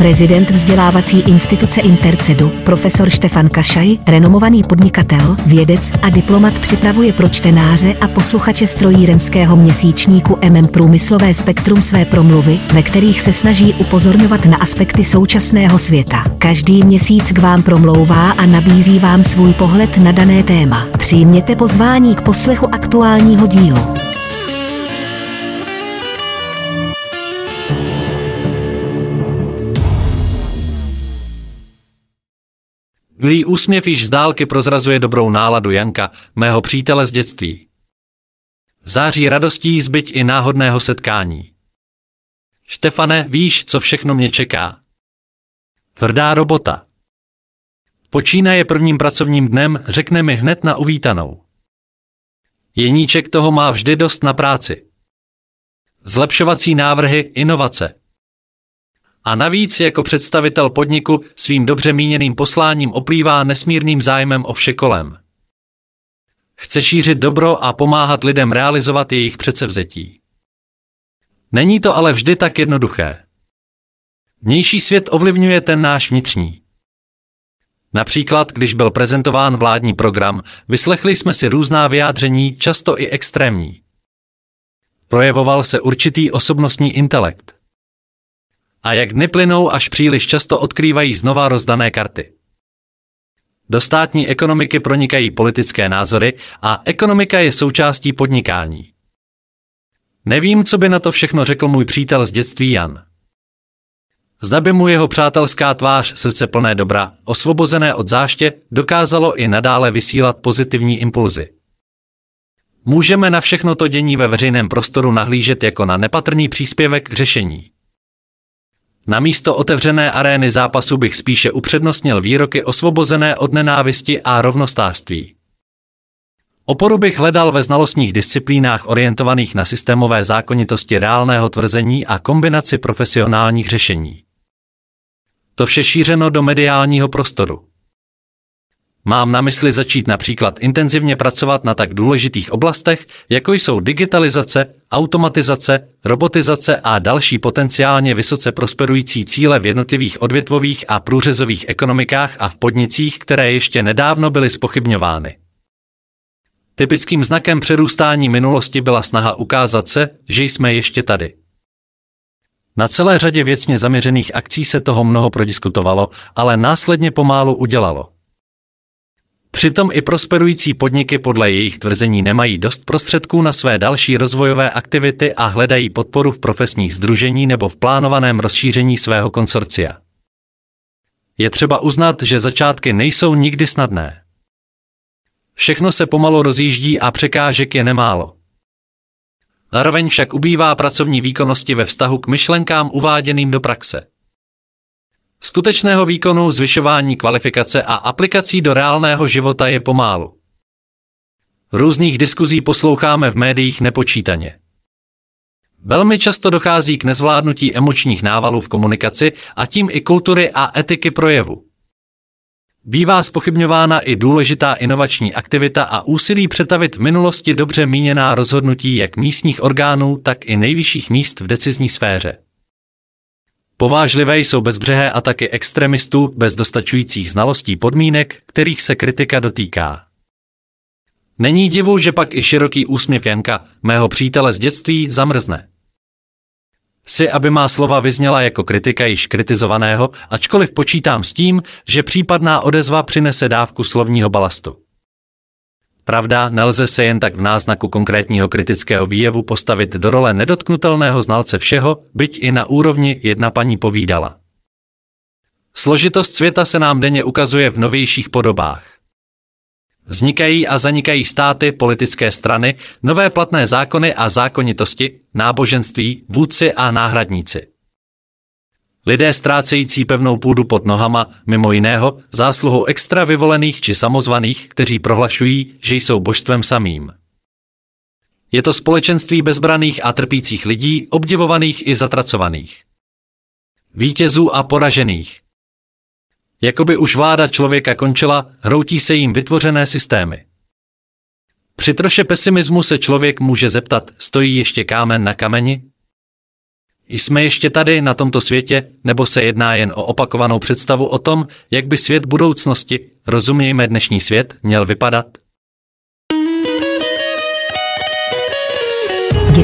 Prezident vzdělávací instituce Intercedu, profesor Štefan Kašaj, renomovaný podnikatel, vědec a diplomat připravuje pro čtenáře a posluchače strojírenského měsíčníku MM Průmyslové spektrum své promluvy, ve kterých se snaží upozorňovat na aspekty současného světa. Každý měsíc k vám promlouvá a nabízí vám svůj pohled na dané téma. Přijměte pozvání k poslechu aktuálního dílu. Milý úsměv již z dálky prozrazuje dobrou náladu Janka, mého přítele z dětství. Září radostí zbyť i náhodného setkání. Štefane, víš, co všechno mě čeká. Tvrdá robota. Počínaje prvním pracovním dnem, řekne mi hned na uvítanou. Jeníček toho má vždy dost na práci. Zlepšovací návrhy, inovace. A navíc jako představitel podniku svým dobře míněným posláním oplývá nesmírným zájmem o vše kolem. Chce šířit dobro a pomáhat lidem realizovat jejich předsevzetí. Není to ale vždy tak jednoduché. Vnější svět ovlivňuje ten náš vnitřní. Například, když byl prezentován vládní program, vyslechli jsme si různá vyjádření, často i extrémní. Projevoval se určitý osobnostní intelekt. A jak dny plynou, až příliš často odkrývají znova rozdané karty. Do státní ekonomiky pronikají politické názory a ekonomika je součástí podnikání. Nevím, co by na to všechno řekl můj přítel z dětství Jan. Zda by mu jeho přátelská tvář srdce plné dobra, osvobozené od záště, dokázalo i nadále vysílat pozitivní impulzy. Můžeme na všechno to dění ve veřejném prostoru nahlížet jako na nepatrný příspěvek k řešení. Na místo otevřené arény zápasu bych spíše upřednostnil výroky osvobozené od nenávisti a rovnostářství. Oporu bych hledal ve znalostních disciplínách orientovaných na systémové zákonitosti reálného tvrzení a kombinaci profesionálních řešení. To vše šířeno do mediálního prostoru. Mám na mysli začít například intenzivně pracovat na tak důležitých oblastech, jako jsou digitalizace, automatizace, robotizace a další potenciálně vysoce prosperující cíle v jednotlivých odvětvových a průřezových ekonomikách a v podnicích, které ještě nedávno byly spochybňovány. Typickým znakem přerůstání minulosti byla snaha ukázat se, že jsme ještě tady. Na celé řadě věcně zaměřených akcí se toho mnoho prodiskutovalo, ale následně pomálu udělalo. Přitom i prosperující podniky podle jejich tvrzení nemají dost prostředků na své další rozvojové aktivity a hledají podporu v profesních združení nebo v plánovaném rozšíření svého konsorcia. Je třeba uznat, že začátky nejsou nikdy snadné. Všechno se pomalu rozjíždí a překážek je nemálo. Zároveň však ubývá pracovní výkonnosti ve vztahu k myšlenkám uváděným do praxe. Skutečného výkonu, zvyšování kvalifikace a aplikací do reálného života je pomálu. Různých diskuzí posloucháme v médiích nepočítaně. Velmi často dochází k nezvládnutí emočních návalů v komunikaci a tím i kultury a etiky projevu. Bývá spochybňována i důležitá inovační aktivita a úsilí přetavit v minulosti dobře míněná rozhodnutí jak místních orgánů, tak i nejvyšších míst v decizní sféře. Povážlivé jsou bezbřehé ataky extremistů bez dostačujících znalostí podmínek, kterých se kritika dotýká. Není divu, že pak i široký úsměv Janka, mého přítele z dětství, zamrzne. Si, aby má slova vyzněla jako kritika již kritizovaného, ačkoliv počítám s tím, že případná odezva přinese dávku slovního balastu. Pravda, nelze se jen tak v náznaku konkrétního kritického výjevu postavit do role nedotknutelného znalce všeho, byť i na úrovni jedna paní povídala. Složitost světa se nám denně ukazuje v novějších podobách. Vznikají a zanikají státy, politické strany, nové platné zákony a zákonitosti, náboženství, vůdci a náhradníci. Lidé ztrácející pevnou půdu pod nohama, mimo jiného, zásluhou extra vyvolených či samozvaných, kteří prohlašují, že jsou božstvem samým. Je to společenství bezbraných a trpících lidí, obdivovaných i zatracovaných. Vítězů a poražených. Jakoby už vláda člověka končila, hroutí se jim vytvořené systémy. Při troše pesimismu se člověk může zeptat, stojí ještě kámen na kameni? Jsme ještě tady na tomto světě, nebo se jedná jen o opakovanou představu o tom, jak by svět budoucnosti, rozumějme dnešní svět, měl vypadat?